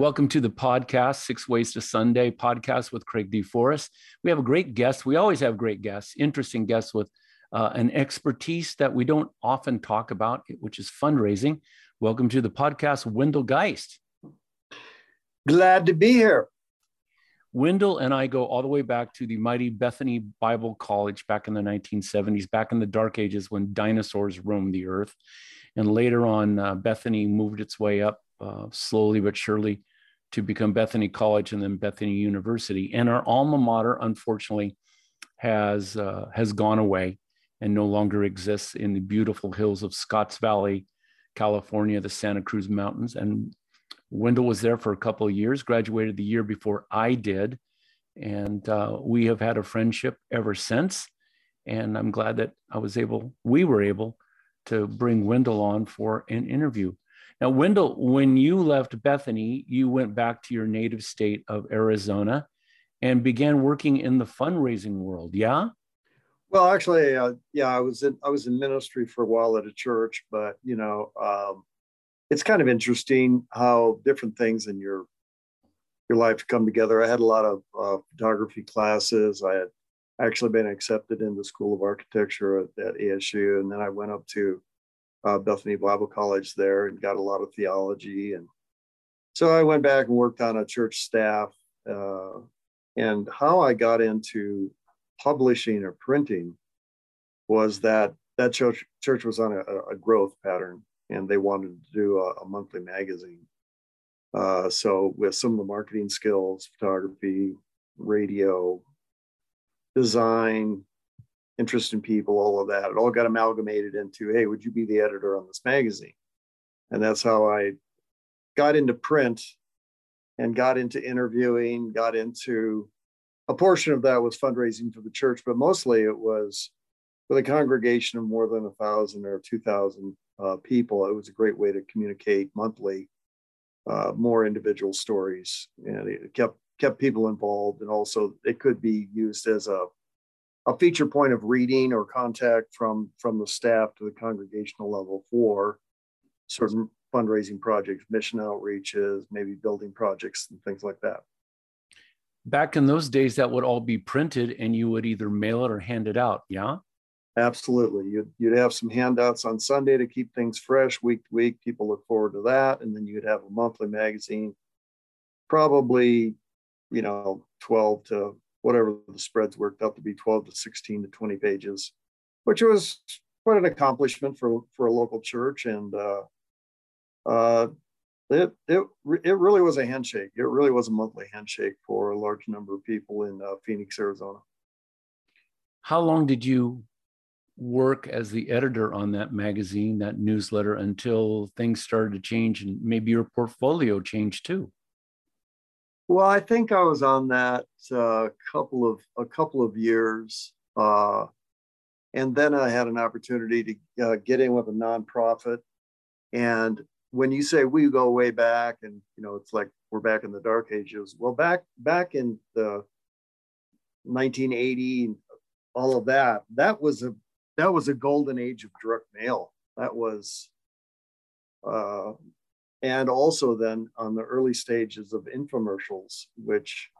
Welcome to the podcast, Six Ways to Sunday podcast with Craig D. Forrest. We have a great guest. We always have great guests, interesting guests with uh, an expertise that we don't often talk about, which is fundraising. Welcome to the podcast, Wendell Geist. Glad to be here. Wendell and I go all the way back to the mighty Bethany Bible College back in the 1970s, back in the dark ages when dinosaurs roamed the earth. And later on, uh, Bethany moved its way up uh, slowly but surely to become Bethany College and then Bethany University. And our alma mater, unfortunately, has uh, has gone away and no longer exists in the beautiful hills of Scotts Valley, California, the Santa Cruz Mountains. And Wendell was there for a couple of years, graduated the year before I did. And uh, we have had a friendship ever since. And I'm glad that I was able, we were able to bring Wendell on for an interview. Now, Wendell, when you left Bethany, you went back to your native state of Arizona and began working in the fundraising world. Yeah. Well, actually, uh, yeah, I was in I was in ministry for a while at a church, but you know, um, it's kind of interesting how different things in your your life come together. I had a lot of uh, photography classes. I had actually been accepted into the School of Architecture at, at ASU, and then I went up to uh, Bethany Bible College there and got a lot of theology. And so I went back and worked on a church staff. Uh, and how I got into publishing or printing was that that church, church was on a, a growth pattern and they wanted to do a, a monthly magazine. Uh, so with some of the marketing skills, photography, radio, design, interest in people, all of that. It all got amalgamated into, hey, would you be the editor on this magazine? And that's how I got into print and got into interviewing, got into a portion of that was fundraising for the church, but mostly it was with a congregation of more than a thousand or 2,000 uh, people. It was a great way to communicate monthly uh, more individual stories, and it kept kept people involved, and also it could be used as a a feature point of reading or contact from from the staff to the congregational level for certain fundraising projects, mission outreaches, maybe building projects and things like that. Back in those days, that would all be printed and you would either mail it or hand it out. Yeah. Absolutely. You'd, you'd have some handouts on Sunday to keep things fresh week to week. People look forward to that. And then you'd have a monthly magazine, probably, you know, 12 to whatever the spreads worked out to be 12 to 16 to 20 pages, which was quite an accomplishment for, for a local church. And uh, uh, it, it, it really was a handshake. It really was a monthly handshake for a large number of people in uh, Phoenix, Arizona. How long did you work as the editor on that magazine, that newsletter, until things started to change and maybe your portfolio changed too? Well, I think I was on that a uh, couple of a couple of years, uh, and then I had an opportunity to uh, get in with a nonprofit. And when you say we go way back, and you know, it's like we're back in the dark ages. Well, back back in the 1980, all of that, that was a that was a golden age of direct mail. That was uh, and also then on the early stages of infomercials, which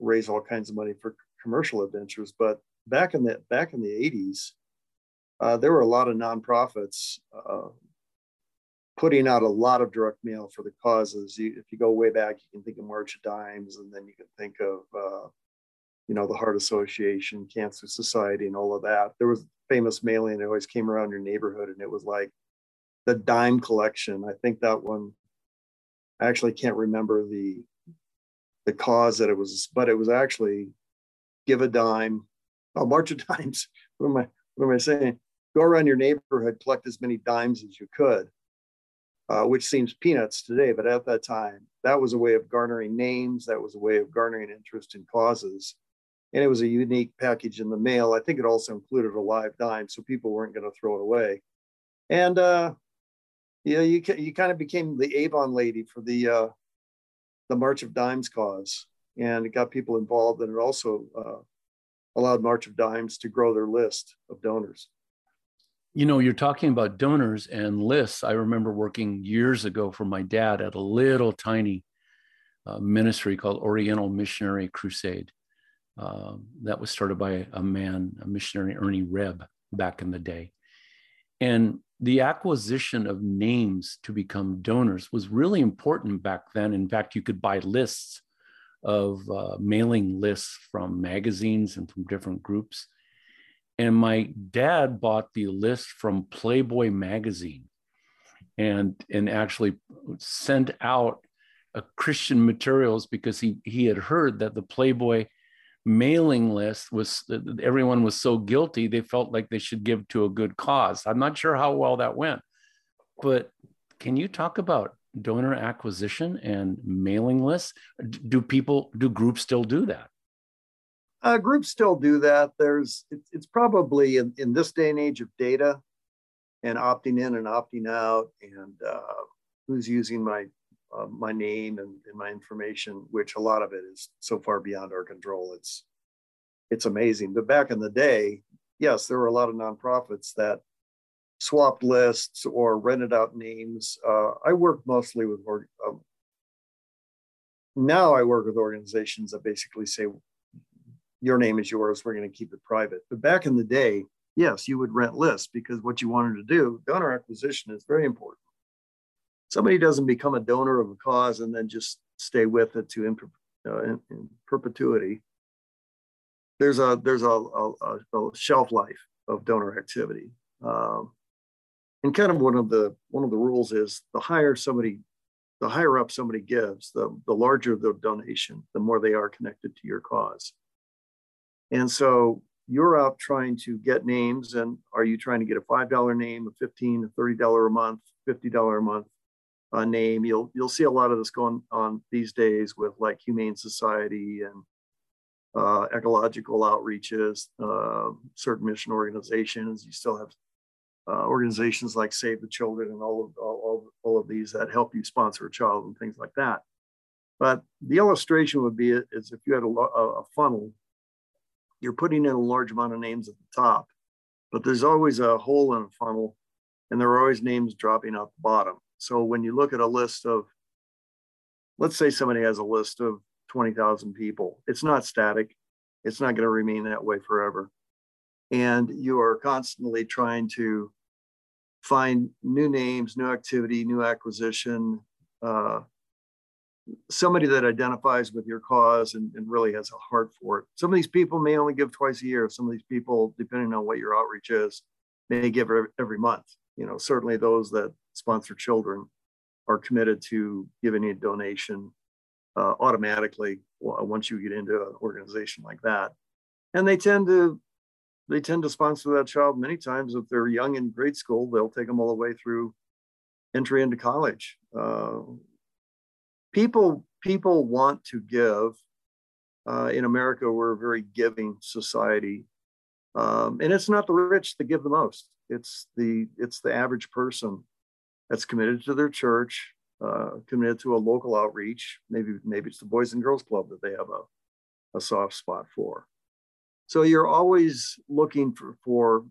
raise all kinds of money for commercial adventures. But back in the back in the 80s, uh, there were a lot of nonprofits uh, putting out a lot of direct mail for the causes. You, if you go way back, you can think of March of Dimes, and then you can think of uh, you know the Heart Association, Cancer Society, and all of that. There was famous mailing that always came around your neighborhood, and it was like the dime collection. I think that one. I actually can't remember the the cause that it was, but it was actually give a dime. Oh, March of Dimes. What am I? What am I saying? Go around your neighborhood, collect as many dimes as you could, uh, which seems peanuts today, but at that time, that was a way of garnering names. That was a way of garnering interest in causes. And it was a unique package in the mail. I think it also included a live dime, so people weren't going to throw it away. And uh, yeah, you you kind of became the Avon lady for the uh, the March of Dimes cause, and it got people involved, and it also uh, allowed March of Dimes to grow their list of donors. You know, you're talking about donors and lists. I remember working years ago for my dad at a little tiny uh, ministry called Oriental Missionary Crusade. Uh, that was started by a man, a missionary, Ernie Reb, back in the day. And the acquisition of names to become donors was really important back then. In fact, you could buy lists of uh, mailing lists from magazines and from different groups. And my dad bought the list from Playboy magazine and, and actually sent out a Christian materials because he, he had heard that the Playboy mailing list was everyone was so guilty they felt like they should give to a good cause. I'm not sure how well that went, but can you talk about donor acquisition and mailing lists? Do people, do groups still do that? Uh, groups still do that. There's, it's, it's probably in, in this day and age of data and opting in and opting out and uh, who's using my uh, my name and, and, my information, which a lot of it is so far beyond our control. It's it's amazing. But back in the day, yes, there were a lot of nonprofits that swapped lists or rented out names. Uh, I work mostly with um, now I work with organizations that basically say your name is yours. We're going to keep it private. But back in the day, yes, you would rent lists because what you wanted to do, donor acquisition is very important. Somebody doesn't become a donor of a cause and then just stay with it to in, uh, in, in perpetuity. There's a there's a, a, a, shelf life of donor activity, um, and kind of one of the one of the rules is the higher somebody, the higher up somebody gives, the the larger the donation, the more they are connected to your cause. And so you're out trying to get names, and are you trying to get a five dollar name, a fifteen, a thirty dollar a month, fifty dollar a month uh, name? You'll you'll see a lot of this going on these days with like Humane Society and uh, ecological outreaches, uh, certain mission organizations. You still have uh, organizations like Save the Children and all of all, all of these that help you sponsor a child and things like that. But the illustration would be is if you had a, a funnel you're putting in a large amount of names at the top, but there's always a hole in a funnel and there are always names dropping out the bottom. So when you look at a list of, let's say somebody has a list of 20,000 people, it's not static. It's not going to remain that way forever. And you are constantly trying to find new names, new activity, new acquisition, uh, somebody that identifies with your cause and, and, really has a heart for it. Some of these people may only give twice a year. Some of these people, depending on what your outreach is, may give every, every month. You know, certainly those that sponsor children are committed to giving a donation uh, automatically once you get into an organization like that. And they tend to they tend to sponsor that child many times if they're young in grade school. They'll take them all the way through entry into college. Uh, people people want to give. Uh, in America, we're a very giving society, um, and it's not the rich that give the most. It's the it's the average person that's committed to their church, uh, committed to a local outreach. Maybe maybe it's the Boys and Girls Club that they have a, a soft spot for. So you're always looking for for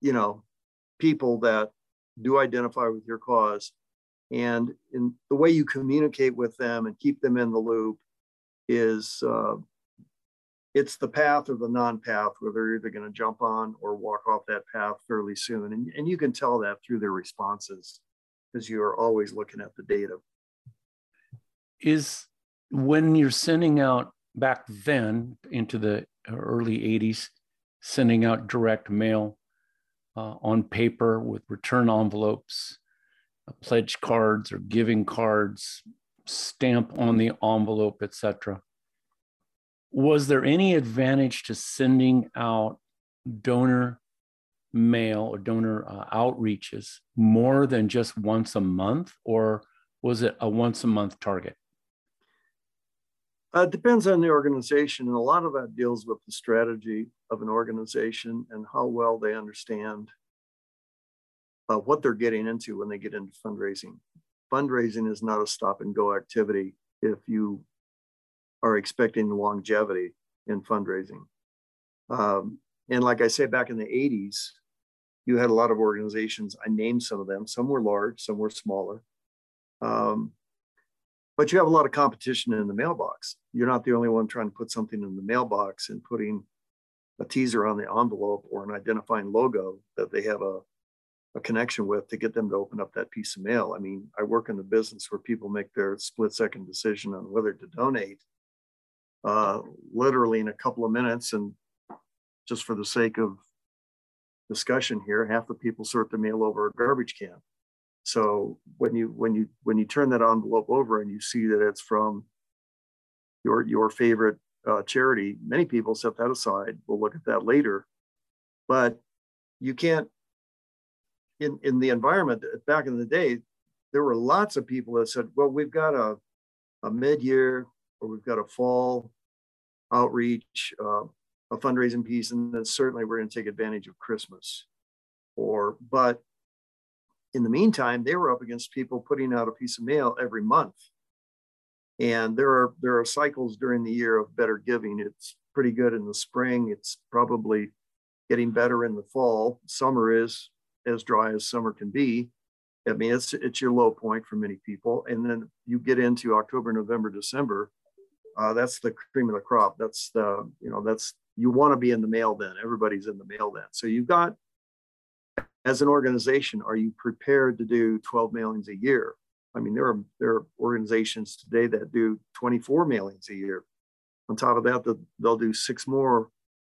you know people that do identify with your cause and in the way you communicate with them and keep them in the loop is uh, it's the path or the non-path where they're either going to jump on or walk off that path fairly soon and, and you can tell that through their responses because you are always looking at the data is when you're sending out back then into the early 80s sending out direct mail uh, on paper with return envelopes pledge cards or giving cards, stamp on the envelope, etc. Was there any advantage to sending out donor mail or donor uh, outreaches more than just once a month, or was it a once a month target? Uh, it depends on the organization, and a lot of that deals with the strategy of an organization and how well they understand uh, what they're getting into when they get into fundraising. Fundraising is not a stop and go activity if you are expecting longevity in fundraising. Um, and like I said, back in the 80s, you had a lot of organizations. I named some of them. Some were large, some were smaller. Um, but you have a lot of competition in the mailbox. You're not the only one trying to put something in the mailbox and putting a teaser on the envelope or an identifying logo that they have a, a connection with to get them to open up that piece of mail. I mean, I work in the business where people make their split second decision on whether to donate uh, literally in a couple of minutes. And just for the sake of discussion here, half the people sort the mail over a garbage can. So when you when you when you turn that envelope over and you see that it's from your your favorite uh, charity, many people set that aside. We'll look at that later, but you can't. In in the environment back in the day, there were lots of people that said, "Well, we've got a a mid year or we've got a fall outreach, uh, a fundraising piece, and then certainly we're going to take advantage of Christmas." Or but in the meantime, they were up against people putting out a piece of mail every month. And there are there are cycles during the year of better giving. It's pretty good in the spring. It's probably getting better in the fall. Summer is as dry as summer can be. I mean, it's it's your low point for many people. And then you get into October, November, December. Uh, that's the cream of the crop. That's the you know that's you want to be in the mail then. Everybody's in the mail then. So you've got as an organization, are you prepared to do 12 mailings a year? I mean, there are there are organizations today that do 24 mailings a year. On top of that, they'll do six more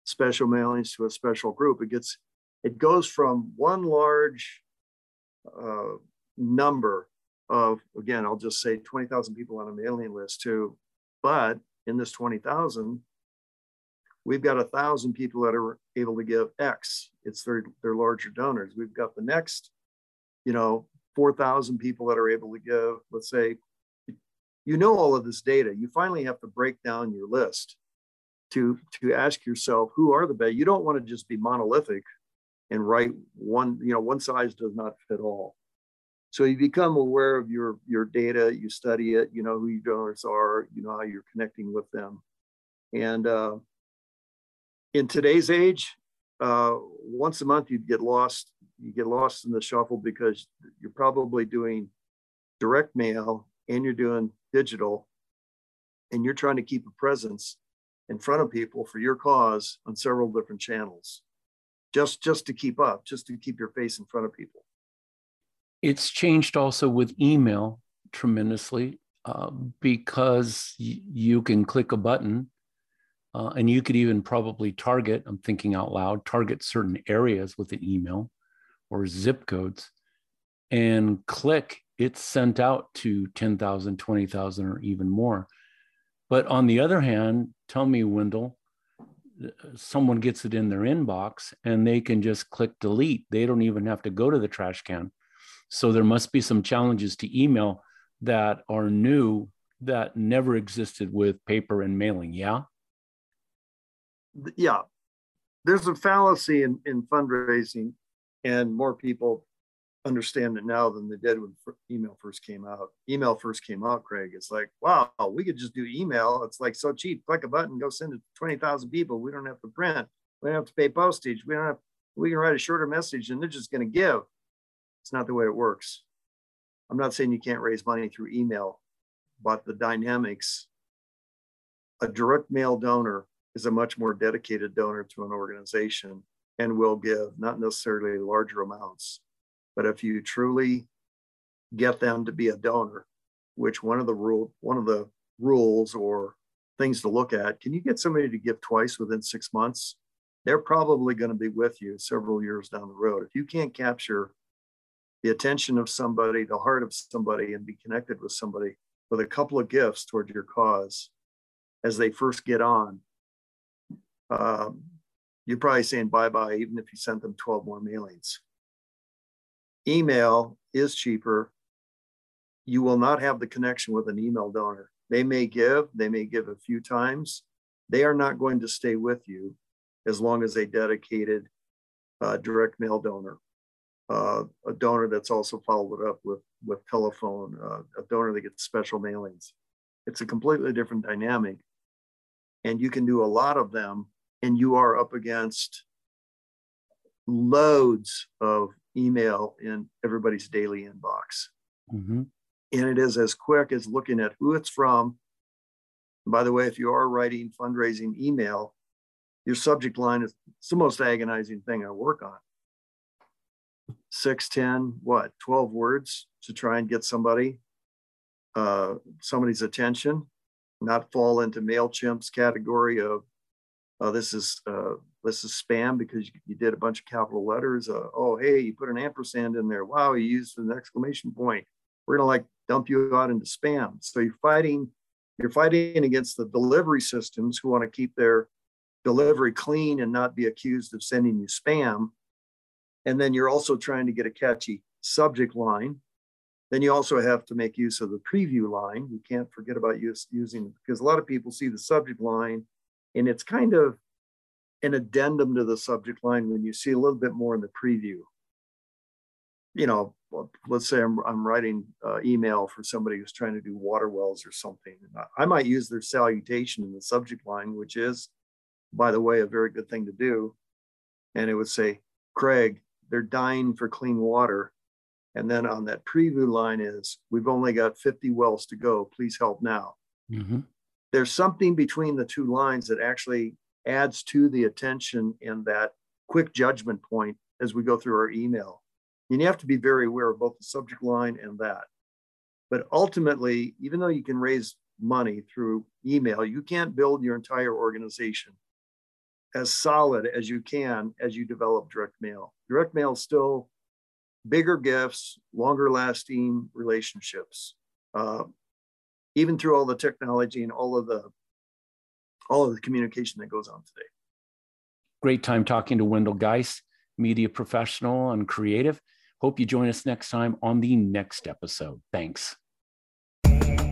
special mailings to a special group. It gets it goes from one large uh, number of again, I'll just say 20,000 people on a mailing list to, but in this 20,000, We've got a thousand people that are able to give X. It's their, their larger donors. We've got the next, you know, 4,000 people that are able to give, let's say, you know all of this data. You finally have to break down your list to, to ask yourself, who are the best? You don't want to just be monolithic and write one, you know, one size does not fit all. So you become aware of your, your data, you study it, you know who your donors are, you know how you're connecting with them. And uh, in today's age, uh, once a month you'd get lost. You get lost in the shuffle because you're probably doing direct mail and you're doing digital, and you're trying to keep a presence in front of people for your cause on several different channels, just just to keep up, just to keep your face in front of people. It's changed also with email tremendously uh, because y- you can click a button uh, and you could even probably target, I'm thinking out loud, target certain areas with an email or zip codes and click, it's sent out to 10,000, 20,000, or even more. But on the other hand, tell me, Wendell, someone gets it in their inbox and they can just click delete. They don't even have to go to the trash can. So there must be some challenges to email that are new that never existed with paper and mailing. Yeah yeah, there's a fallacy in, in fundraising, and more people understand it now than they did when email first came out. Email first came out, Craig. It's like, wow, we could just do email. It's like so cheap. Click a button, go send it to 20,000 people. We don't have to print. We don't have to pay postage. We don't have, we can write a shorter message and they're just going to give. It's not the way it works. I'm not saying you can't raise money through email, but the dynamics, a direct mail donor is a much more dedicated donor to an organization and will give not necessarily larger amounts. But if you truly get them to be a donor, which one of the rule one of the rules or things to look at, can you get somebody to give twice within six months? They're probably going to be with you several years down the road. If you can't capture the attention of somebody, the heart of somebody, and be connected with somebody with a couple of gifts toward your cause as they first get on, um, you're probably saying bye bye, even if you sent them 12 more mailings. Email is cheaper. You will not have the connection with an email donor. They may give, they may give a few times. They are not going to stay with you as long as a dedicated uh, direct mail donor, uh, a donor that's also followed up with, with telephone, uh, a donor that gets special mailings. It's a completely different dynamic. And you can do a lot of them, and you are up against loads of email in everybody's daily inbox. Mm-hmm. And it is as quick as looking at who it's from. And by the way, if you are writing fundraising email, your subject line is the most agonizing thing I work on. Six, 10, what, 12 words to try and get somebody, uh, somebody's attention, not fall into MailChimp's category of uh, this is uh, this is spam because you, did a bunch of capital letters. Uh, oh, hey, you put an ampersand in there. Wow, you used an exclamation point. We're gonna like dump you out into spam. So you're fighting, you're fighting against the delivery systems who want to keep their delivery clean and not be accused of sending you spam. And then you're also trying to get a catchy subject line. Then you also have to make use of the preview line. You can't forget about using because a lot of people see the subject line and it's kind of an addendum to the subject line when you see a little bit more in the preview. You know, let's say I'm, I'm writing uh, email for somebody who's trying to do water wells or something. I might use their salutation in the subject line, which is, by the way, a very good thing to do. And it would say, Craig, they're dying for clean water. And then on that preview line is, we've only got 50 wells to go. Please help now. Mm-hmm. There's something between the two lines that actually adds to the attention and that quick judgment point as we go through our email. And you have to be very aware of both the subject line and that. But ultimately, even though you can raise money through email, you can't build your entire organization as solid as you can as you develop direct mail. Direct mail is still bigger gifts, longer lasting relationships. Uh, even through all the technology and all of the all of the communication that goes on today. Great time talking to Wendell Geis, media professional and creative. Hope you join us next time on the next episode. Thanks.